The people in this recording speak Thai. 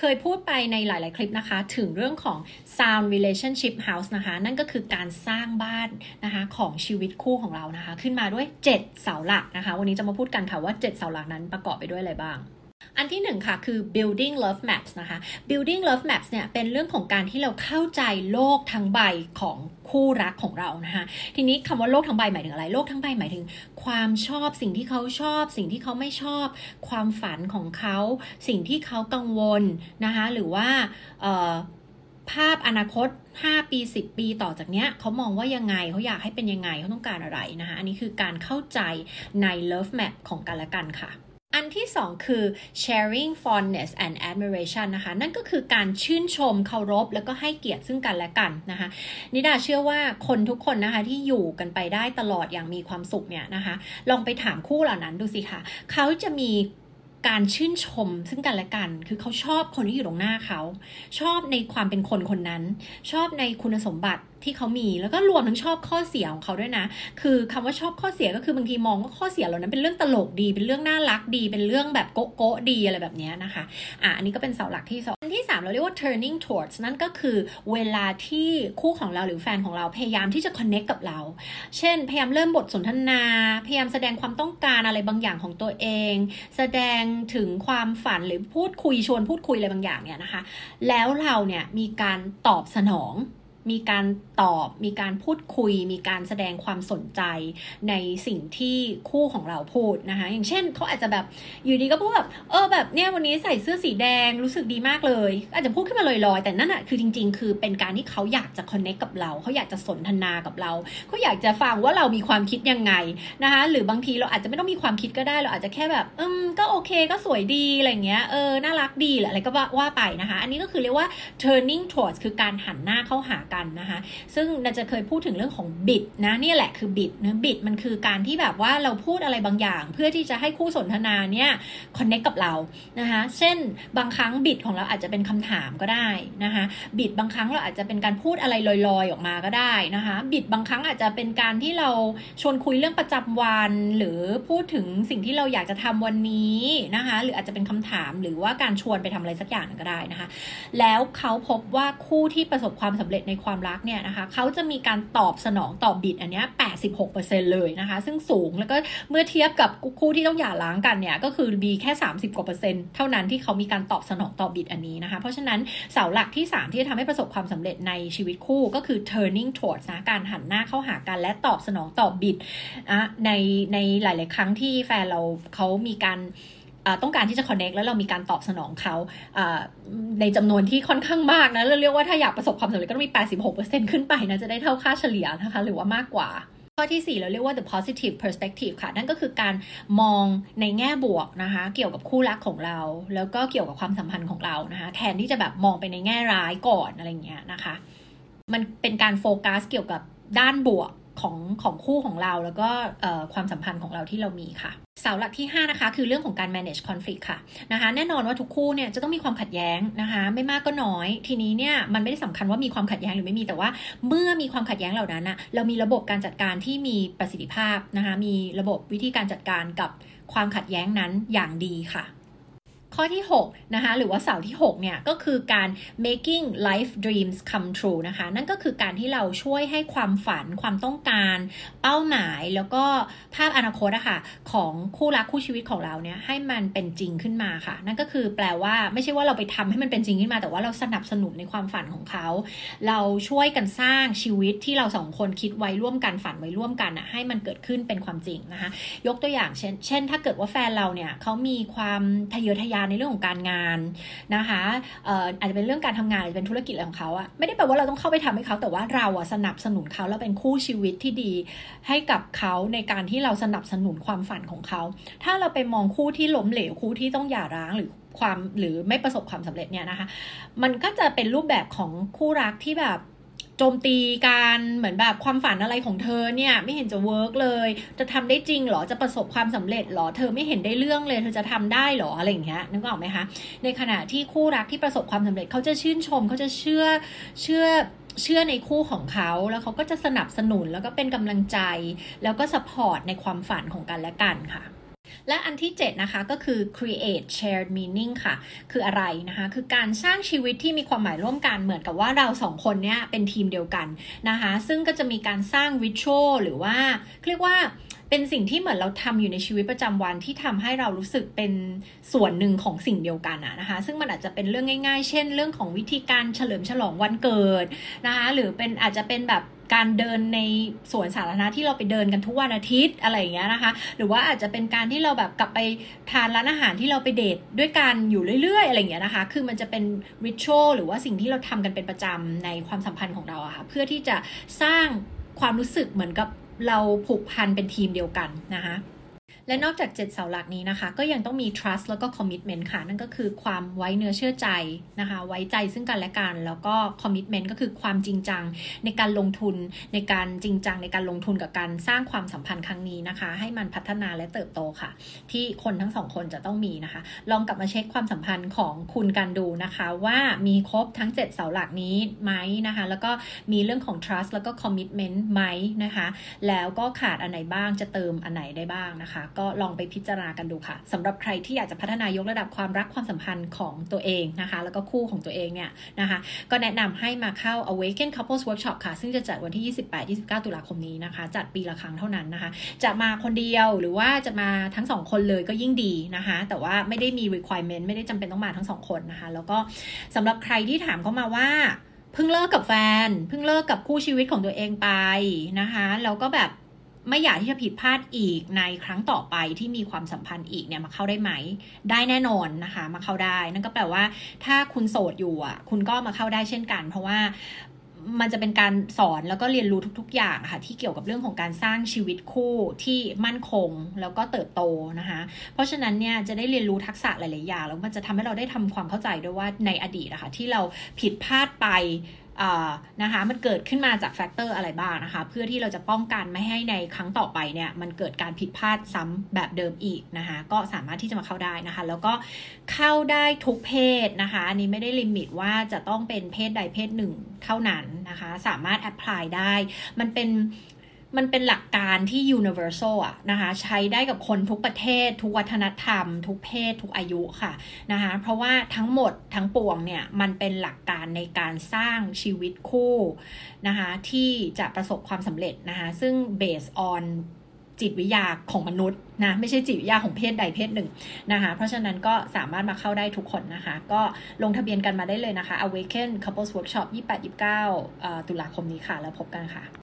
เคยพูดไปในหลาย ๆ คลิปนะคะ ถึงเรื่องของ sound relationship house นะคะ นั่นก็คือการสร้างบ้านนะคะของชีวิตคู่ของเรานะคะ ขึ้นมาด้วย 7 เสาหลักนะคะ วันนี้จะมาพูดกันค่ะว่า 7 เสาหลักนั้นประกอบไปด้วยอะไรบ้าง อันที่หนึ่งค่ะคือ building love maps นะคะ building love maps เนี่ยเป็นเรื่องของการที่เราเข้าใจโลกทั้งใบของคู่รักของเรานะคะทีนี้คำว่าโลกทั้งใบหมายถึงอะไร โลกทั้งใบหมายถึง ความชอบสิ่งที่เขาชอบ สิ่งที่เขาไม่ชอบ ความฝันของเขา สิ่งที่เขากังวลนะคะหรือว่าภาพอนาคต 5 ปี 10 ปีต่อจากเนี้ยเขามองว่ายังไงเขาอยากให้เป็นยังไงเขาต้องการอะไรนะคะอันนี้คือการเข้าใจใน love map ของกันและกันค่ะ อันที่สองคือ sharing fondness and admiration นะคะ นั่นก็คือการชื่นชมเคารพ แล้วก็ให้เกียรติซึ่งกันและกันนะคะ นิดาเชื่อว่าคนทุกคนนะคะที่อยู่กันไปได้ตลอดอย่างมีความสุขเนี่ยนะคะ ลองไปถามคู่เหล่านั้นดูสิคะเขาจะมีการชื่นชมซึ่งกันและกัน คือเขาชอบคนที่อยู่ตรงหน้าเขา ชอบในความเป็นคนคนนั้น ชอบในคุณสมบัติ ที่เขามีแล้วก็รวมทั้งชอบข้อเสียของเขาด้วยนะ คือคำว่าชอบข้อเสียก็คือบางทีมองว่าข้อเสียเหล่านั้นเป็นเรื่องตลกดี เป็นเรื่องน่ารักดี เป็นเรื่องแบบโก๊ะโกะดีอะไรแบบนี้นะคะอะอันนี้ก็เป็นเสาหลักที่สองอันที่3เราเรียกว่า turning towards นั่นก็คือเวลาที่คู่ของเราหรือแฟนของเราพยายามที่จะ connect กับเรา เช่น พยายามเริ่มบทสนทนา พยายามแสดงความต้องการอะไรบางอย่างของตัวเอง แสดงถึงความฝันหรือพูดคุยชวนพูดคุยอะไรบางอย่างเนี่ยนะคะ แล้วเราเนี่ยมีการตอบสนอง มีการตอบ มีการพูดคุย มีการแสดงความสนใจในสิ่งที่คู่ของเราพูดนะคะ อย่างเช่นเขาอาจจะแบบอยู่ดีก็พูดแบบเออแบบเนี่ยวันนี้ใส่เสื้อสีแดงรู้สึกดีมากเลย อาจจะพูดขึ้นมาลอยๆ แต่นั่นอะคือจริง ๆ คือเป็นการที่เขาอยากจะคอนเนคกับเราเขาอยากจะสนทนากับเราเขาอยากจะฟังว่าเรามีความคิดยังไงนะคะหรือบางทีเราอาจจะไม่ต้องมีความคิดก็ได้ เราอาจจะแค่แบบอืมก็โอเคก็สวยดีอะไรเงี้ยเออน่ารักดีหรืออะไรก็ว่าไปนะคะ อันนี้ก็คือเรียกว่า turning towards คือการหันหน้าเข้าหากันนะคะซึ่งเราจะเคยพูดถึงเรื่องของบิดนะนี่แหละคือบิดนะบิดมันคือการที่แบบว่าเราพูดอะไรบางอย่าง เพื่อที่จะให้คู่สนทนาเนี่ยคอนเน็กกับเรานะคะเช่นบางครั้งบิดของเราอาจจะเป็นคำถามก็ได้นะคะบิดบางครั้งเราอาจจะเป็นการพูดอะไรลอยๆออกมาก็ได้นะคะบิดบางครั้งอาจจะเป็นการที่เราชวนคุยเรื่องประจำวันหรือพูดถึงสิ่งที่เราอยากจะทำวันนี้นะคะหรืออาจจะเป็นคำถามหรือว่าการชวนไปทำอะไรสักอย่างก็ได้นะคะแล้วเขาพบว่าคู่ที่ประสบความสำเร็จในความรักเนี่ยนะคะเขาจะมีการตอบสนองตอบบิดอันนี้86%เลยนะคะ ซึ่งสูงแล้วก็เมื่อเทียบกับคู่ที่ต้องหย่าร้างกันเนี่ยก็คือมีแค่ 30 กว่าเปอร์เซ็นต์เท่านั้นที่เขามีการตอบสนองตอบบิดอันนี้นะคะ เพราะฉะนั้นเสาหลักที่ 3 ที่จะทำให้ประสบความสำเร็จในชีวิตคู่ก็คือ turning towards นะการหันหน้าเข้าหากันและตอบสนองตอบบิดนะในในหลาย ๆ ครั้งที่แฟนเราเขามีการ ต้องการที่จะ connect แล้วเรามีการตอบสนองเขาในจำนวนที่ค่อนข้างมากนะเราเรียกว่าถ้าอยากประสบความสำเร็จก็ต้องมี 86%ขึ้นไปนะจะได้เท่าค่าเฉลี่ยนะคะหรือว่ามากกว่าข้อที่ 4 เราเรียกว่า the positive perspective ค่ะ นั่นก็คือการมองในแง่บวกนะคะ เกี่ยวกับคู่รักของเรา แล้วก็เกี่ยวกับความสัมพันธ์ของเรานะคะ แทนที่จะแบบมองไปในแง่ร้ายก่อนอะไรเงี้ยนะคะ มันเป็นการโฟกัสเกี่ยวกับด้านบวก ของของคู่ของเราแล้วก็ความสัมพันธ์ของเราที่เรามีค่ะเสาหลักที่ 5 นะคะ คือเรื่องของการ manage conflict ค่ะนะคะ แน่นอนว่าทุกคู่เนี่ยจะต้องมีความขัดแย้งนะคะ ไม่มากก็น้อย ทีนี้เนี่ยมันไม่ได้สำคัญว่ามีความขัดแย้งหรือไม่มีแต่ว่า เมื่อมีความขัดแย้งเหล่านั้นอะเรามีระบบการจัดการที่มีประสิทธิภาพนะคะมีระบบวิธีการจัดการกับความขัดแย้งนั้นอย่างดีค่ะ ข้อที่ 6 นะคะ หรือว่าเสาที่ 6 เนี่ย ก็คือการ making life dreams come true นะคะ นั่นก็คือการที่เราช่วยให้ความฝันความต้องการ เป้าหมายแล้วก็ภาพอนาคตอะคะ่ะของคู่รักคู่ชีวิตของเราเนี่ยให้มันเป็นจริงขึ้นมาค่ะ นั่นก็คือแปลว่าไม่ใช่ว่าเราไปทำให้มันเป็นจริงขึ้นมา แต่ว่าเราสนับสนุนในความฝันของเขา เราช่วยกันสร้างชีวิตที่เราสองคนคิดไว้ร่วมกันฝันไว้ร่วมกันอะให้มันเกิดขึ้นเป็นความจริงนะคะ ยกตัวอย่างเช่น เช่น ถ้าเกิดว่าแฟนเราเนี่ยเขามีความทะเยอทะยานในเรื่องของการงานนะคะอาจจะเป็นเรื่องการทำงานอาจจะเป็นธุรกิจอะไรของเขาอะไม่ได้แปลว่าเราต้องเข้าไปทำให้เขาแต่ว่าเราอะสนับสนุนเขาแล้วเป็นคู่ชีวิตที่ดีให้กับเขาในการที่เราสนับสนุนความฝันของเขา ถ้าเราไปมองคู่ที่ล้มเหลวคู่ที่ต้องหย่าร้างหรือความหรือไม่ประสบความสำเร็จเนี่ยนะคะ มันก็จะเป็นรูปแบบของคู่รักที่แบบ โจมตีการเหมือนแบบความฝันอะไรของเธอเนี่ยไม่เห็นจะ work เลย จะทำได้จริงหรอจะประสบความสำเร็จหรอเธอไม่เห็นได้เรื่องเลย เธอจะทำได้หรออะไรอย่างเงี้ยนึกออกไหมคะในขณะที่คู่รักที่ประสบความสำเร็จเขาจะชื่นชมเขาจะเชื่อเชื่อเชื่อในคู่ของเขาแล้วเขาก็จะสนับสนุนแล้วก็เป็นกำลังใจ แล้วก็ support ในความฝันของกันและกันค่ะ และอันที่ 7 นะคะก็คือ create shared meaning ค่ะ คืออะไรนะคะ คือการสร้างชีวิตที่มีความหมายร่วมกันเหมือนกับว่าเราสองคนเนี้ยเป็นทีมเดียวกันนะคะ ซึ่งก็จะมีการสร้าง ritual หรือว่าเรียกว่าเป็นสิ่งที่เหมือนเราทำอยู่ในชีวิตประจำวันที่ทำให้เรารู้สึกเป็นส่วนหนึ่งของสิ่งเดียวกันอะนะคะ ซึ่งมันอาจจะเป็นเรื่องง่าย ๆ เช่น เรื่องของวิธีการเฉลิมฉลองวันเกิดนะคะ หรือเป็นอาจจะเป็นแบบ การเดินในสวนสาธารณะที่เราไปเดินกันทุกวันอาทิตย์อะไรอย่างเงี้ยนะคะ หรือว่าอาจจะเป็นการที่เราแบบกลับไปทานร้านอาหารที่เราไปเดทด้วยกันอยู่เรื่อยๆอะไรอย่างเงี้ยนะคะ คือมันจะเป็นริชวลหรือว่าสิ่งที่เราทำกันเป็นประจำในความสัมพันธ์ของเราอะค่ะเพื่อที่จะสร้างความรู้สึกเหมือนกับเราผูกพันเป็นทีมเดียวกันนะคะ และนอกจาก 7 เสาหลักนี้นะคะ ก็ยังต้องมี trust แล้วก็ commitment ค่ะ นั่นก็คือความไว้เนื้อเชื่อใจนะคะ ไว้ใจซึ่งกันและกัน แล้วก็ commitment ก็คือความจริงจังในการลงทุน ในการจริงจังในการลงทุนกับการสร้างความสัมพันธ์ครั้งนี้นะคะ ให้มันพัฒนาและเติบโตค่ะ ที่คนทั้งสองคนจะต้องมีนะคะ ลองกลับมาเช็คความสัมพันธ์ของคุณกันดูนะคะ ว่ามีครบทั้ง 7 เสาหลักนี้ไหมนะคะ แล้วก็มีเรื่องของ trust แล้วก็ commitment ไหมนะคะ แล้วก็ขาดอันไหนบ้างจะเติมอันไหนได้บ้างนะคะก็ลองไปพิจารณากันดูค่ะสำหรับใครที่อยากจะพัฒนายกระดับความรักความสัมพันธ์ของตัวเองนะคะ แล้วก็คู่ของตัวเองเนี่ยนะคะ ก็แนะนำให้มาเข้า Awaken Couples Workshop ค่ะ ซึ่งจะจัดวันที่ 28-29 ตุลาคมนี้นะคะ จัดปีละครั้งเท่านั้นนะคะ จะมาคนเดียวหรือว่าจะมาทั้งสองคนเลยก็ยิ่งดีนะคะ แต่ว่าไม่ได้มี requirement ไม่ได้จำเป็นต้องมาทั้งสองคนนะคะ แล้วก็สำหรับใครที่ถามเข้ามาว่าเพิ่งเลิกกับแฟน เพิ่งเลิกกับคู่ชีวิตของตัวเองไปนะคะ แล้วก็แบบ ไม่อยากที่จะผิดพลาดอีกในครั้งต่อไปที่มีความสัมพันธ์อีกเนี่ยมาเข้าได้ไหม ได้แน่นอนนะคะ มาเข้าได้ นั่นก็แปลว่า ถ้าคุณโสดอยู่อะ คุณก็มาเข้าได้เช่นกัน เพราะว่ามันจะเป็นการสอนแล้วก็เรียนรู้ทุก ๆ อย่างค่ะ ที่เกี่ยวกับเรื่องของการสร้างชีวิตคู่ที่มั่นคงแล้วก็เติบโตนะคะ เพราะฉะนั้นเนี่ยจะได้เรียนรู้ทักษะหลาย ๆ อย่าง แล้วมันจะทำให้เราได้ทำความเข้าใจด้วยว่าในอดีตนะคะที่เราผิดพลาดไป นะคะมันเกิดขึ้นมาจาก factor อะไรบ้างนะคะ เพื่อที่เราจะป้องกันไม่ให้ในครั้งต่อไปเนี่ยมันเกิดการผิดพลาดซ้ำแบบเดิมอีกนะคะ ก็สามารถที่จะมาเข้าได้นะคะ แล้วก็เข้าได้ทุกเพศนะคะอันนี้ไม่ได้ limit ว่าจะต้องเป็นเพศใดเพศหนึ่งเท่านั้นนะคะ สามารถ apply ได้ มันเป็น มันเป็นหลักการที่ universal อะนะคะ ใช้ได้กับคนทุกประเทศ ทุกวัฒนธรรม ทุกเพศ ทุกอายุค่ะนะคะเพราะว่าทั้งหมดทั้งปวงเนี่ย มันเป็นหลักการในการสร้างชีวิตคู่นะคะที่จะประสบความสำเร็จนะคะ ซึ่ง based on จิตวิทยาของมนุษย์นะไม่ใช่จิตวิทยาของเพศใดเพศหนึ่งนะคะเพราะฉะนั้นก็สามารถมาเข้าได้ทุกคนนะคะ ก็ลงทะเบียนกันมาได้เลยนะคะ Awaken Couples Workshop 28-29ตุลาคมนี้ค่ะ แล้วพบกันค่ะ